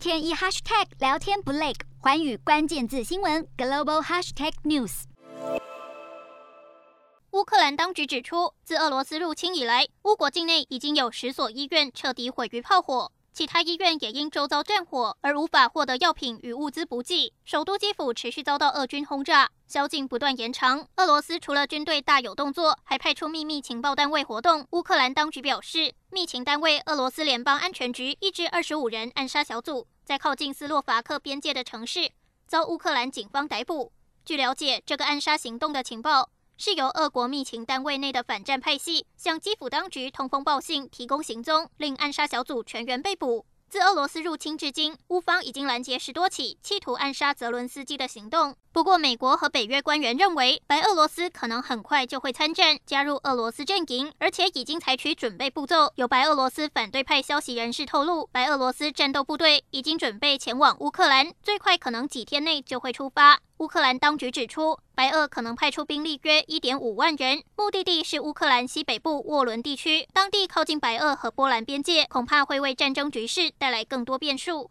天一 hashtag 聊天不累，环宇关键字新闻 global hashtag news。乌克兰当局指出，自俄罗斯入侵以来，乌国境内已经有十所医院彻底毁于炮火。其他医院也因周遭战火而无法获得药品与物资补给。首都基辅持续遭到俄军轰炸，宵禁不断延长。俄罗斯除了军队大有动作，还派出秘密情报单位活动。乌克兰当局表示，密情单位俄罗斯联邦安全局一支二十五人暗杀小组，在靠近斯洛伐克边界的城市遭乌克兰警方逮捕。据了解，这个暗杀行动的情报。是由俄国密情单位内的反战派系向基辅当局通风报信，提供行踪，令暗杀小组全员被捕。自俄罗斯入侵至今，乌方已经拦截十多起企图暗杀泽伦斯基的行动。不过，美国和北约官员认为，白俄罗斯可能很快就会参战，加入俄罗斯阵营，而且已经采取准备步骤。有白俄罗斯反对派消息人士透露，白俄罗斯战斗部队已经准备前往乌克兰，最快可能几天内就会出发。乌克兰当局指出，白俄可能派出兵力约一点五万人，目的地是乌克兰西北部沃伦地区，当地靠近白俄和波兰边界，恐怕会为战争局势带来更多变数。